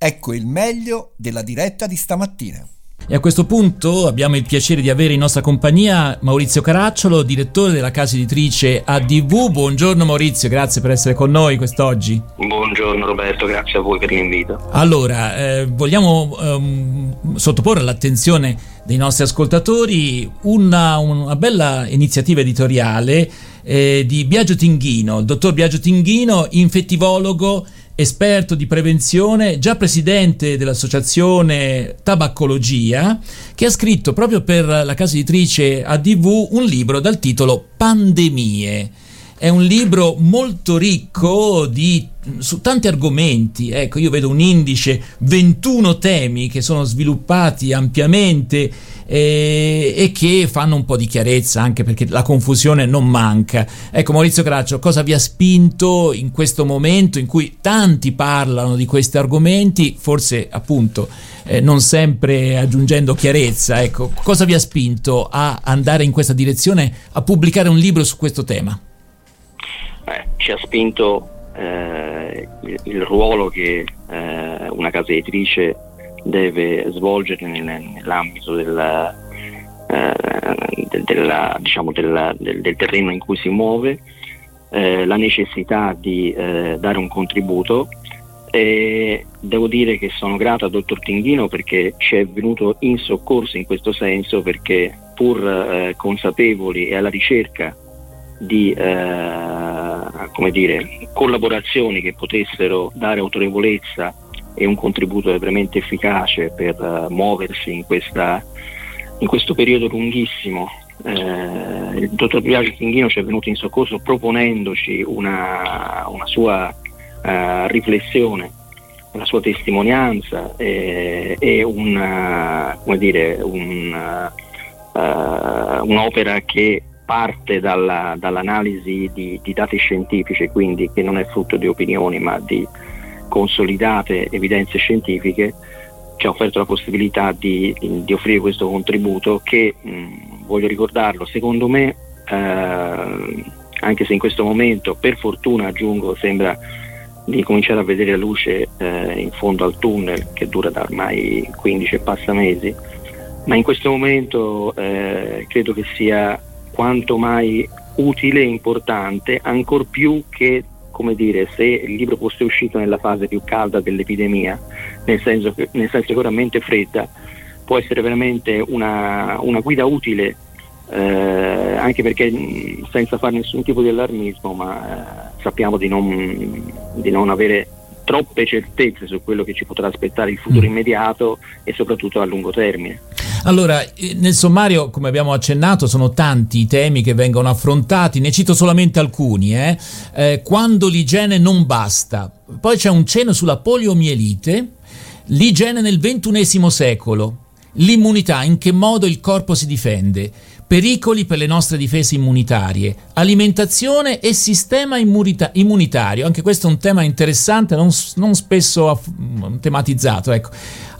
Ecco il meglio della diretta di stamattina. E a questo punto abbiamo il piacere di avere in nostra compagnia Maurizio Caracciolo, direttore della casa editrice ADV. Buongiorno Maurizio, grazie per essere con noi quest'oggi. Buongiorno Roberto, grazie a voi per l'invito. Allora, eh, vogliamo ehm, sottoporre all'attenzione dei nostri ascoltatori una, una bella iniziativa editoriale eh, di Biagio Tinghino, il dottor Biagio Tinghino, infettivologo esperto di prevenzione, già presidente dell'associazione Tabaccologia, che ha scritto proprio per la casa editrice ADV un libro dal titolo Pandemie. È un libro molto ricco di, su tanti argomenti. Ecco, io vedo un indice, 21 temi che sono sviluppati ampiamente e, e, che fanno un po' di chiarezza anche perché la confusione non manca. Ecco Maurizio Craccio, cosa vi ha spinto in questo momento in cui tanti parlano di questi argomenti, forse appunto eh, non sempre aggiungendo chiarezza, ecco, cosa vi ha spinto a andare in questa direzione, a pubblicare un libro su questo tema? Eh, ci ha spinto eh, il, il, ruolo che eh, una casa editrice deve svolgere nell'ambito della, eh, della, diciamo della, del, del, terreno in cui si muove, eh, la necessità di eh, dare un contributo e devo dire che sono grato al dottor Tinghino perché ci è venuto in soccorso in questo senso perché pur eh, consapevoli e alla ricerca di eh, dire, collaborazioni che potessero dare autorevolezza e un contributo veramente efficace per uh, muoversi in, questa, in, questo periodo lunghissimo. Eh, il dottor Biagio Tinghino ci è venuto in soccorso proponendoci una, una sua uh, riflessione, una sua testimonianza eh, e una, dire, un, uh, un'opera che parte dalla, dall'analisi di, di dati scientifici, quindi che non è frutto di opinioni ma di consolidate evidenze scientifiche ci ha offerto la possibilità di, di offrire questo contributo che, mh, voglio ricordarlo, secondo me, eh, anche se in questo momento per fortuna aggiungo sembra di cominciare a vedere la luce eh, in fondo al tunnel che dura da ormai 15 e passa mesi, ma in questo momento eh, credo che sia quanto mai utile e importante, ancor più che come dire, se il libro fosse uscito nella fase più calda dell'epidemia, nel senso che, nel senso che veramente fredda, può essere veramente una, una guida utile, eh, anche perché senza fare nessun tipo di allarmismo, ma eh, sappiamo di non, di non avere troppe certezze su quello che ci potrà aspettare il futuro mm. immediato e soprattutto a lungo termine. Allora, eh, nel sommario, come abbiamo accennato, sono tanti i temi che vengono affrontati, ne cito solamente alcuni. Eh? Eh, quando l'igiene non basta, poi c'è un cenno sulla poliomielite, l'igiene nel XXI secolo, l'immunità, in che modo il corpo si difende, pericoli per le nostre difese immunitarie, alimentazione e sistema immunita- immunitario. Anche questo è un tema interessante, non, non spesso aff- tematizzato. Ecco.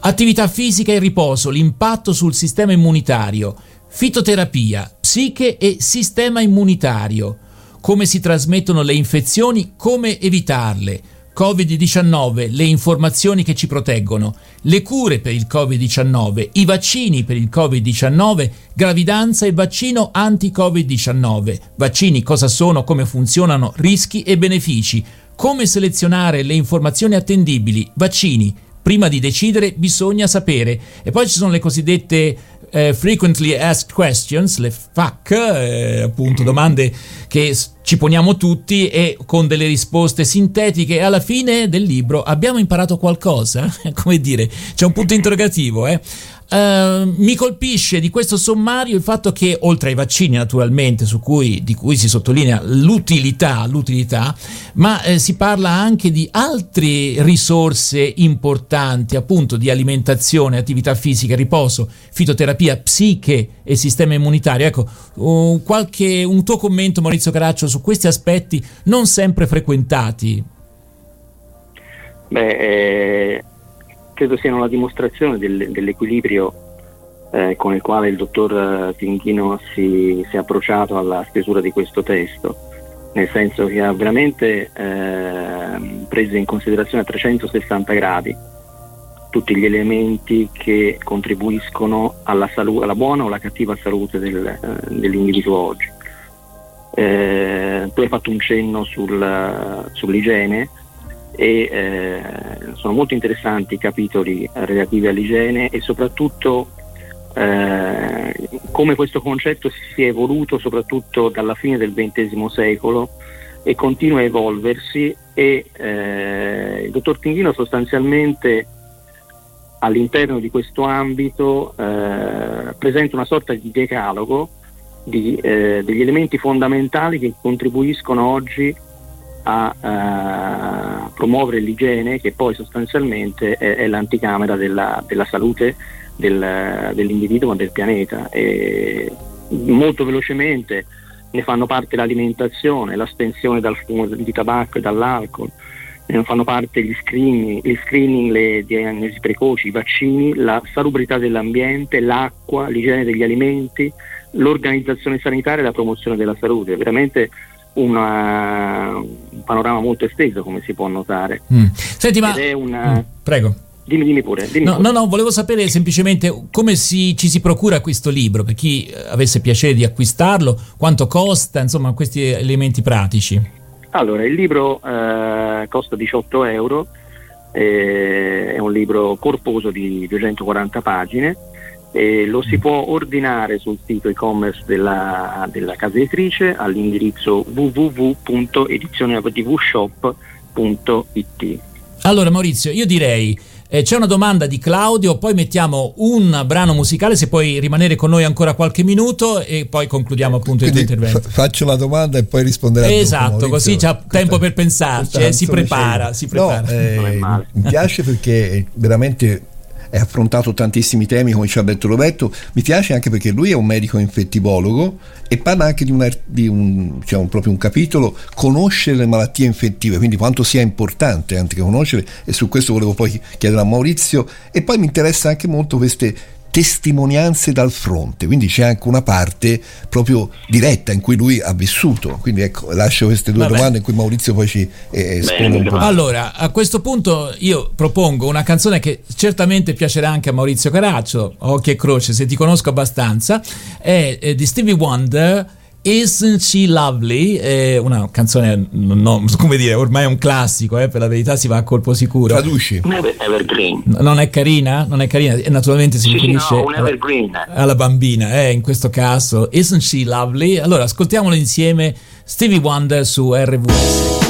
Attività fisica e riposo, l'impatto sul sistema immunitario, fitoterapia, psiche e sistema immunitario, come si trasmettono le infezioni, come evitarle Covid-19, le informazioni che ci proteggono, le cure per il Covid-19, i vaccini per il Covid-19, gravidanza e vaccino anti-Covid-19. Vaccini cosa sono, come funzionano, rischi e benefici, come selezionare le informazioni attendibili, vaccini. Prima di decidere bisogna sapere. E poi ci sono le cosiddette eh, frequently asked questions, le FAQ, eh, appunto domande che ci poniamo tutti e con delle risposte sintetiche alla fine del libro abbiamo imparato qualcosa? Come dire, c'è un punto interrogativo, eh? Uh, mi colpisce di questo sommario il fatto che, oltre ai vaccini, naturalmente, cui, di cui si sottolinea l'utilità, l'utilità ma eh, si parla anche di altre risorse importanti, appunto di alimentazione, attività fisica, riposo, fitoterapia, psiche e sistema immunitario. Ecco, uh, qualche, un tuo commento, Maurizio Caraccio, su questi aspetti non sempre frequentati. Beh, eh credo siano la dimostrazione del, dell'equilibrio eh, con il quale il dottor Tinchino si, si, è approcciato alla stesura di questo testo, nel senso che ha veramente eh, preso in considerazione a 360 gradi tutti gli elementi che contribuiscono alla, salu- alla buona o alla cattiva salute del, eh, dell'individuo oggi. Eh, tu hai fatto un cenno sul, sull'igiene e eh, sono molto interessanti i capitoli relativi all'igiene e soprattutto eh, come questo concetto si è evoluto soprattutto dalla fine del XX secolo e continua a evolversi e eh, il dottor Tinghino sostanzialmente all'interno di questo ambito eh, presenta una sorta di decalogo di, eh, degli elementi fondamentali che contribuiscono oggi a uh, promuovere l'igiene che poi sostanzialmente è, è l'anticamera della, della salute del, dell'individuo ma del pianeta. E molto velocemente ne fanno parte l'alimentazione, l'astensione dal fumo di tabacco e dall'alcol, ne fanno parte gli screening, gli screening, le diagnosi precoci, i vaccini, la salubrità dell'ambiente, l'acqua, l'igiene degli alimenti, l'organizzazione sanitaria e la promozione della salute. Veramente una, un panorama molto esteso, come si può notare. Mm. Senti, ma... Una... Mm, prego. Dimmi, dimmi pure. Dimmi no, pure. no, no, volevo sapere semplicemente come si, ci si procura questo libro, per chi eh, avesse piacere di acquistarlo, quanto costa, insomma, questi elementi pratici. Allora, il libro eh, costa 18 euro, eh, è un libro corposo di 240 pagine, e lo si può ordinare sul sito e-commerce della, della casa editrice all'indirizzo www.edizionetvshop.it. Allora Maurizio, io direi eh, c'è una domanda di Claudio, poi mettiamo un brano musicale, se puoi rimanere con noi ancora qualche minuto e poi concludiamo appunto Quindi il tuo intervento. F- faccio la domanda e poi risponderai. Esatto, dopo, così c'è tempo per pensarci, eh, si prepara, si prepara. No, eh, mi piace perché veramente è affrontato tantissimi temi come ci ha detto Roberto mi piace anche perché lui è un medico infettivologo e parla anche di, una, di un, cioè un, proprio un capitolo conoscere le malattie infettive quindi quanto sia importante anche conoscere e su questo volevo poi chiedere a Maurizio. E poi mi interessa anche molto queste testimonianze dal fronte, quindi c'è anche una parte proprio diretta in cui lui ha vissuto. Quindi ecco, lascio queste due Vabbè. domande in cui Maurizio poi ci eh, espone un po'. Allora, a questo punto io propongo una canzone che certamente piacerà anche a Maurizio Caraccio, Occhi e Croce, se ti conosco abbastanza, è, è di Stevie Wonder Isn't She Lovely? È una canzone, no, come dire, ormai è un classico, eh, per la verità si va a colpo sicuro. Traduci. Evergreen. Non è carina? Non è carina? E naturalmente si sì, riferisce no, alla, alla, bambina, eh, in questo caso. Isn't She Lovely? Allora, ascoltiamolo insieme. Stevie Wonder su RVS.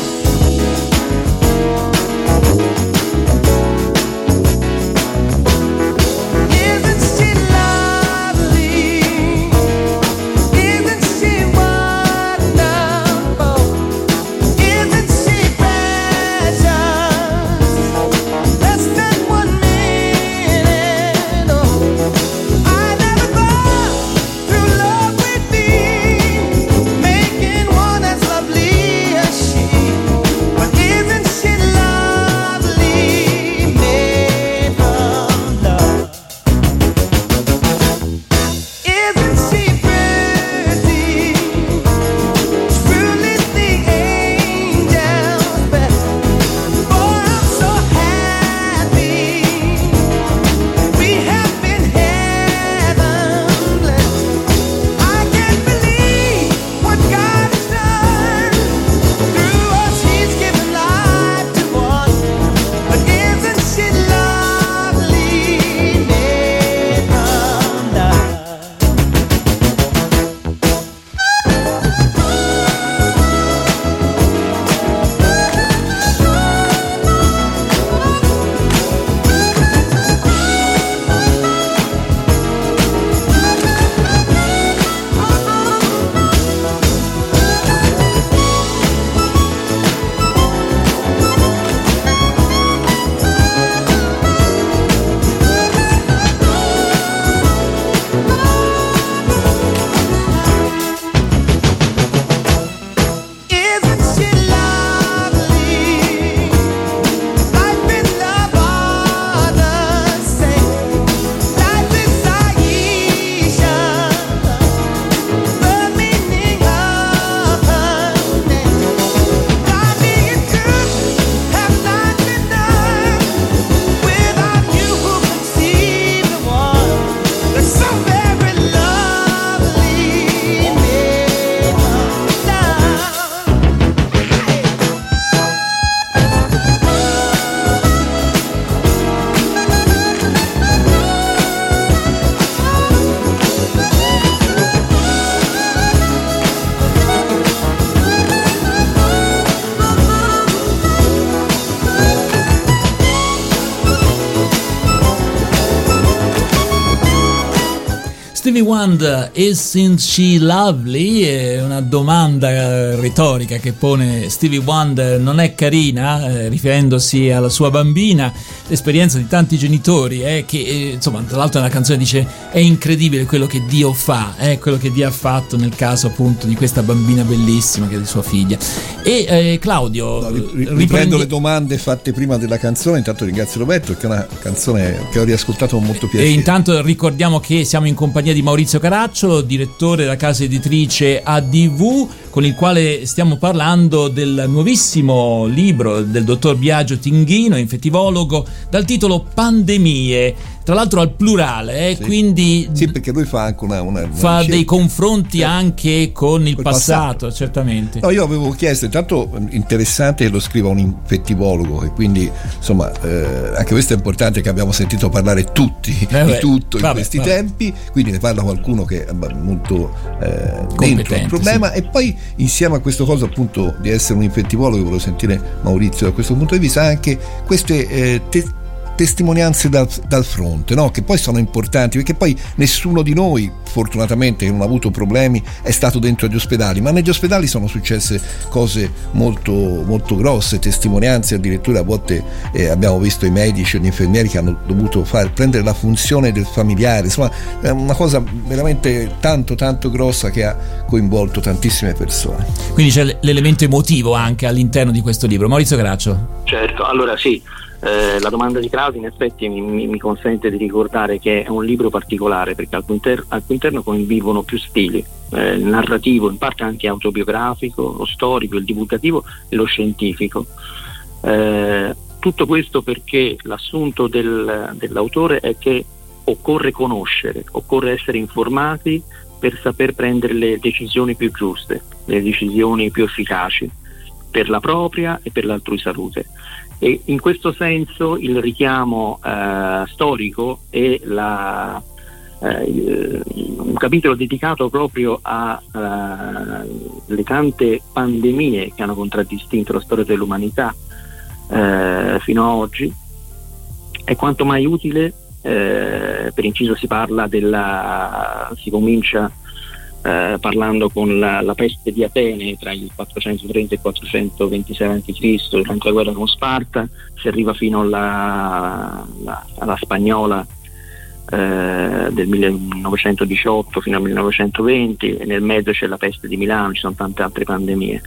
Stevie Wonder, isn't she lovely? È una domanda retorica che pone Stevie Wonder, non è carina, eh, riferendosi alla sua bambina. L'esperienza di tanti genitori è che, eh, insomma, tra l'altro nella canzone dice è incredibile quello che Dio fa, è eh, quello che Dio ha fatto nel caso appunto di questa bambina bellissima che è di sua figlia. E eh, Claudio, no, riprendo riprendi... le domande fatte prima della canzone, intanto ringrazio Roberto che è una canzone che ho riascoltato con molto piacere. E intanto ricordiamo che siamo in compagnia di Maurizio Caracciolo, direttore della casa editrice ADV, con il quale stiamo parlando del nuovissimo libro del dottor Biagio Tinghino, infettivologo, dal titolo Pandemie tra l'altro al plurale, eh, sì. quindi sì, perché lui fa anche una, una, una fa dei confronti sì. anche con il passato, passato, certamente. No, io avevo chiesto, intanto interessante che lo scriva un infettivologo e quindi insomma eh, anche questo è importante che abbiamo sentito parlare tutti eh di tutto in vabbè, questi vabbè. tempi, quindi ne parla qualcuno che è molto eh, dentro il problema e poi insieme a questo cosa appunto di essere un infettivologo, volevo sentire Maurizio da questo punto di vista anche queste eh, te- testimonianze dal, dal fronte, no? che poi sono importanti, perché poi nessuno di noi, fortunatamente che non ha avuto problemi, è stato dentro agli ospedali, ma negli ospedali sono successe cose molto, molto grosse, testimonianze, addirittura a volte eh, abbiamo visto i medici e gli infermieri che hanno dovuto fare, prendere la funzione del familiare, insomma è una cosa veramente tanto tanto grossa che ha coinvolto tantissime persone. Quindi c'è l'elemento emotivo anche all'interno di questo libro. Maurizio Graccio. Certo, allora sì, eh, la domanda di Claudio in effetti mi, mi, consente di ricordare che è un libro particolare perché al cui, inter- al cui interno convivono più stili, eh, il narrativo, in parte anche autobiografico, lo storico, il divulgativo e lo scientifico. Eh, tutto questo perché l'assunto del, dell'autore è che occorre conoscere, occorre essere informati per saper prendere le decisioni più giuste, le decisioni più efficaci per la propria e per l'altrui salute. E in questo senso il richiamo eh, storico e la, eh, un capitolo dedicato proprio alle eh, tante pandemie che hanno contraddistinto la storia dell'umanità eh, fino ad oggi è quanto mai utile. Eh, per inciso si parla della si comincia eh, parlando con la, la, peste di Atene tra il 430 e il 426 a.C. durante la guerra con Sparta, si arriva fino alla, alla, alla spagnola eh, del 1918 fino al 1920 e nel mezzo c'è la peste di Milano, ci sono tante altre pandemie.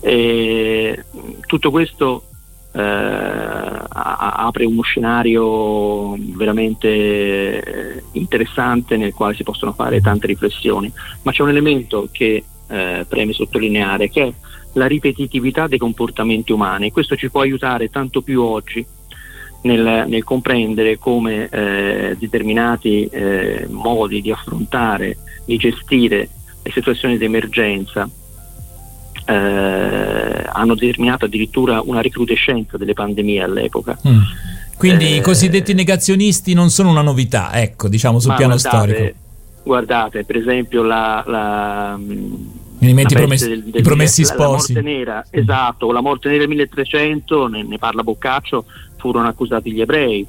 E tutto questo eh, apre uno scenario veramente eh, interessante nel quale si possono fare tante riflessioni, ma c'è un elemento che eh, preme sottolineare che è la ripetitività dei comportamenti umani. Questo ci può aiutare tanto più oggi nel, nel comprendere come eh, determinati eh, modi di affrontare, di gestire le situazioni di emergenza eh, hanno determinato addirittura una recrudescenza delle pandemie all'epoca. Mm. Quindi eh, i cosiddetti negazionisti non sono una novità, ecco, diciamo sul piano guardate, storico. Guardate, per esempio la, la i promessi, del, del, i promessi sposi. La morte nera, mm. esatto, la morte nera del 1300, ne, ne, parla Boccaccio, furono accusati gli ebrei.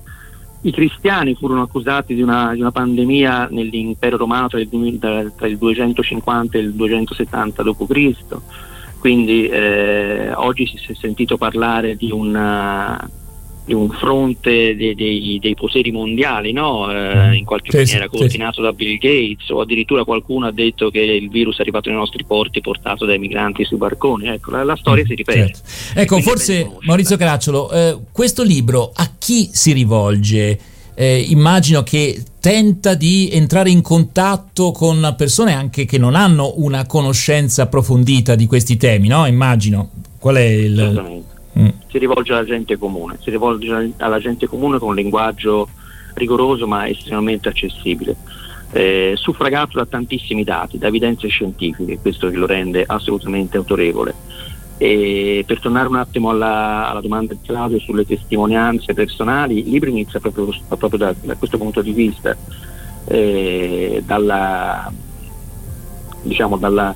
I cristiani furono accusati di una, di una pandemia nell'impero romano tra il, tra il 250 e il 270 d.C quindi eh, oggi si è sentito parlare di, una, di un fronte dei, dei, dei poteri mondiali, no? eh, in qualche sì, maniera coordinato sì. da Bill Gates o addirittura qualcuno ha detto che il virus è arrivato nei nostri porti portato dai migranti sui barconi. Ecco, la, la storia mm, si ripete. Certo. Ecco, forse Maurizio Caracciolo, eh, questo libro a chi si rivolge? eh, immagino che tenta di entrare in contatto con persone anche che non hanno una conoscenza approfondita di questi temi, no? Immagino. Qual è il... Mm. Si rivolge alla gente comune, si rivolge alla gente comune con un linguaggio rigoroso ma estremamente accessibile. Eh, suffragato da tantissimi dati, da evidenze scientifiche, questo che lo rende assolutamente autorevole. E per tornare un attimo alla, alla, domanda di Claudio sulle testimonianze personali, il libro inizia proprio, proprio da, da, questo punto di vista, eh, dalla, diciamo, dalla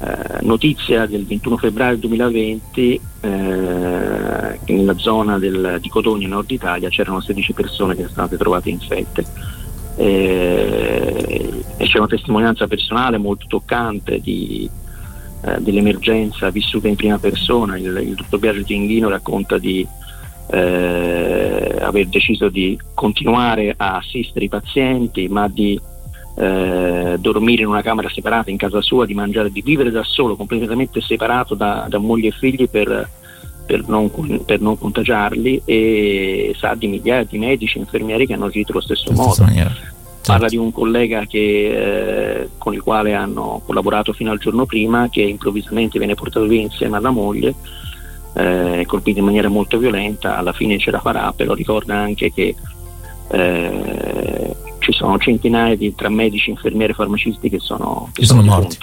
eh, notizia del 21 febbraio 2020 eh, nella zona del, di Codogno, nord Italia, c'erano 16 persone che sono state trovate infette. eh, e c'è una testimonianza personale molto toccante di, eh, dell'emergenza vissuta in prima persona. Il, il dottor Biagio Tinghino racconta di eh, aver deciso di continuare a assistere i pazienti, ma di eh, dormire in una camera separata in casa sua, di mangiare, di vivere da solo, completamente separato da, da moglie e figli per, per, non, per, non, contagiarli e sa di migliaia di medici e infermieri che hanno agito allo stesso modo. Maniera. Parla di un collega che, eh, con il quale hanno collaborato fino al giorno prima, che improvvisamente viene portato via insieme alla moglie, eh, colpito in maniera molto violenta, alla fine ce la farà, però ricorda anche che eh, ci sono centinaia di tra medici, infermieri e farmacisti che sono, che sono, sono morti.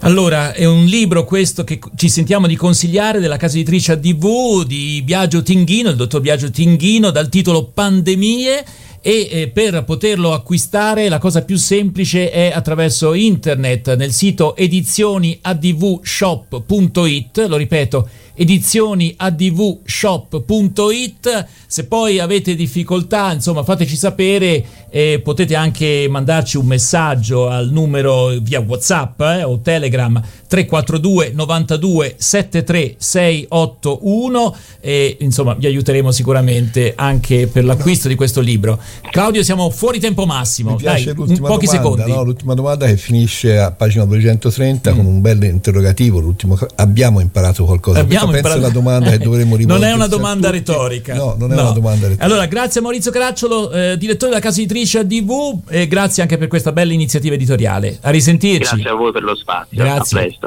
Allora, è un libro questo che ci sentiamo di consigliare della casa editrice ADV di Biagio Tinghino, il dottor Biagio Tinghino, dal titolo Pandemie e eh, per poterlo acquistare la cosa più semplice è attraverso internet nel sito edizioniadvshop.it, lo ripeto, edizioniadvshop.it. Se poi avete difficoltà, insomma, fateci sapere. Eh, potete anche mandarci un messaggio al numero via WhatsApp eh, o Telegram 342 92 73 681 e insomma vi aiuteremo sicuramente anche per l'acquisto di questo libro. Claudio, siamo fuori tempo massimo. Dai, l'ultima pochi domanda, secondi. No, l'ultima domanda che finisce a pagina 230 mm. con un bel interrogativo. Abbiamo imparato qualcosa. Abbiamo penso è la domanda che dovremmo rivolgere. Non è una domanda retorica. No, non è no. una domanda retorica. Allora, grazie a Maurizio Caracciolo, eh, direttore della casa editrice ADV e grazie anche per questa bella iniziativa editoriale. A risentirci. Grazie a voi per lo spazio. Grazie. A presto.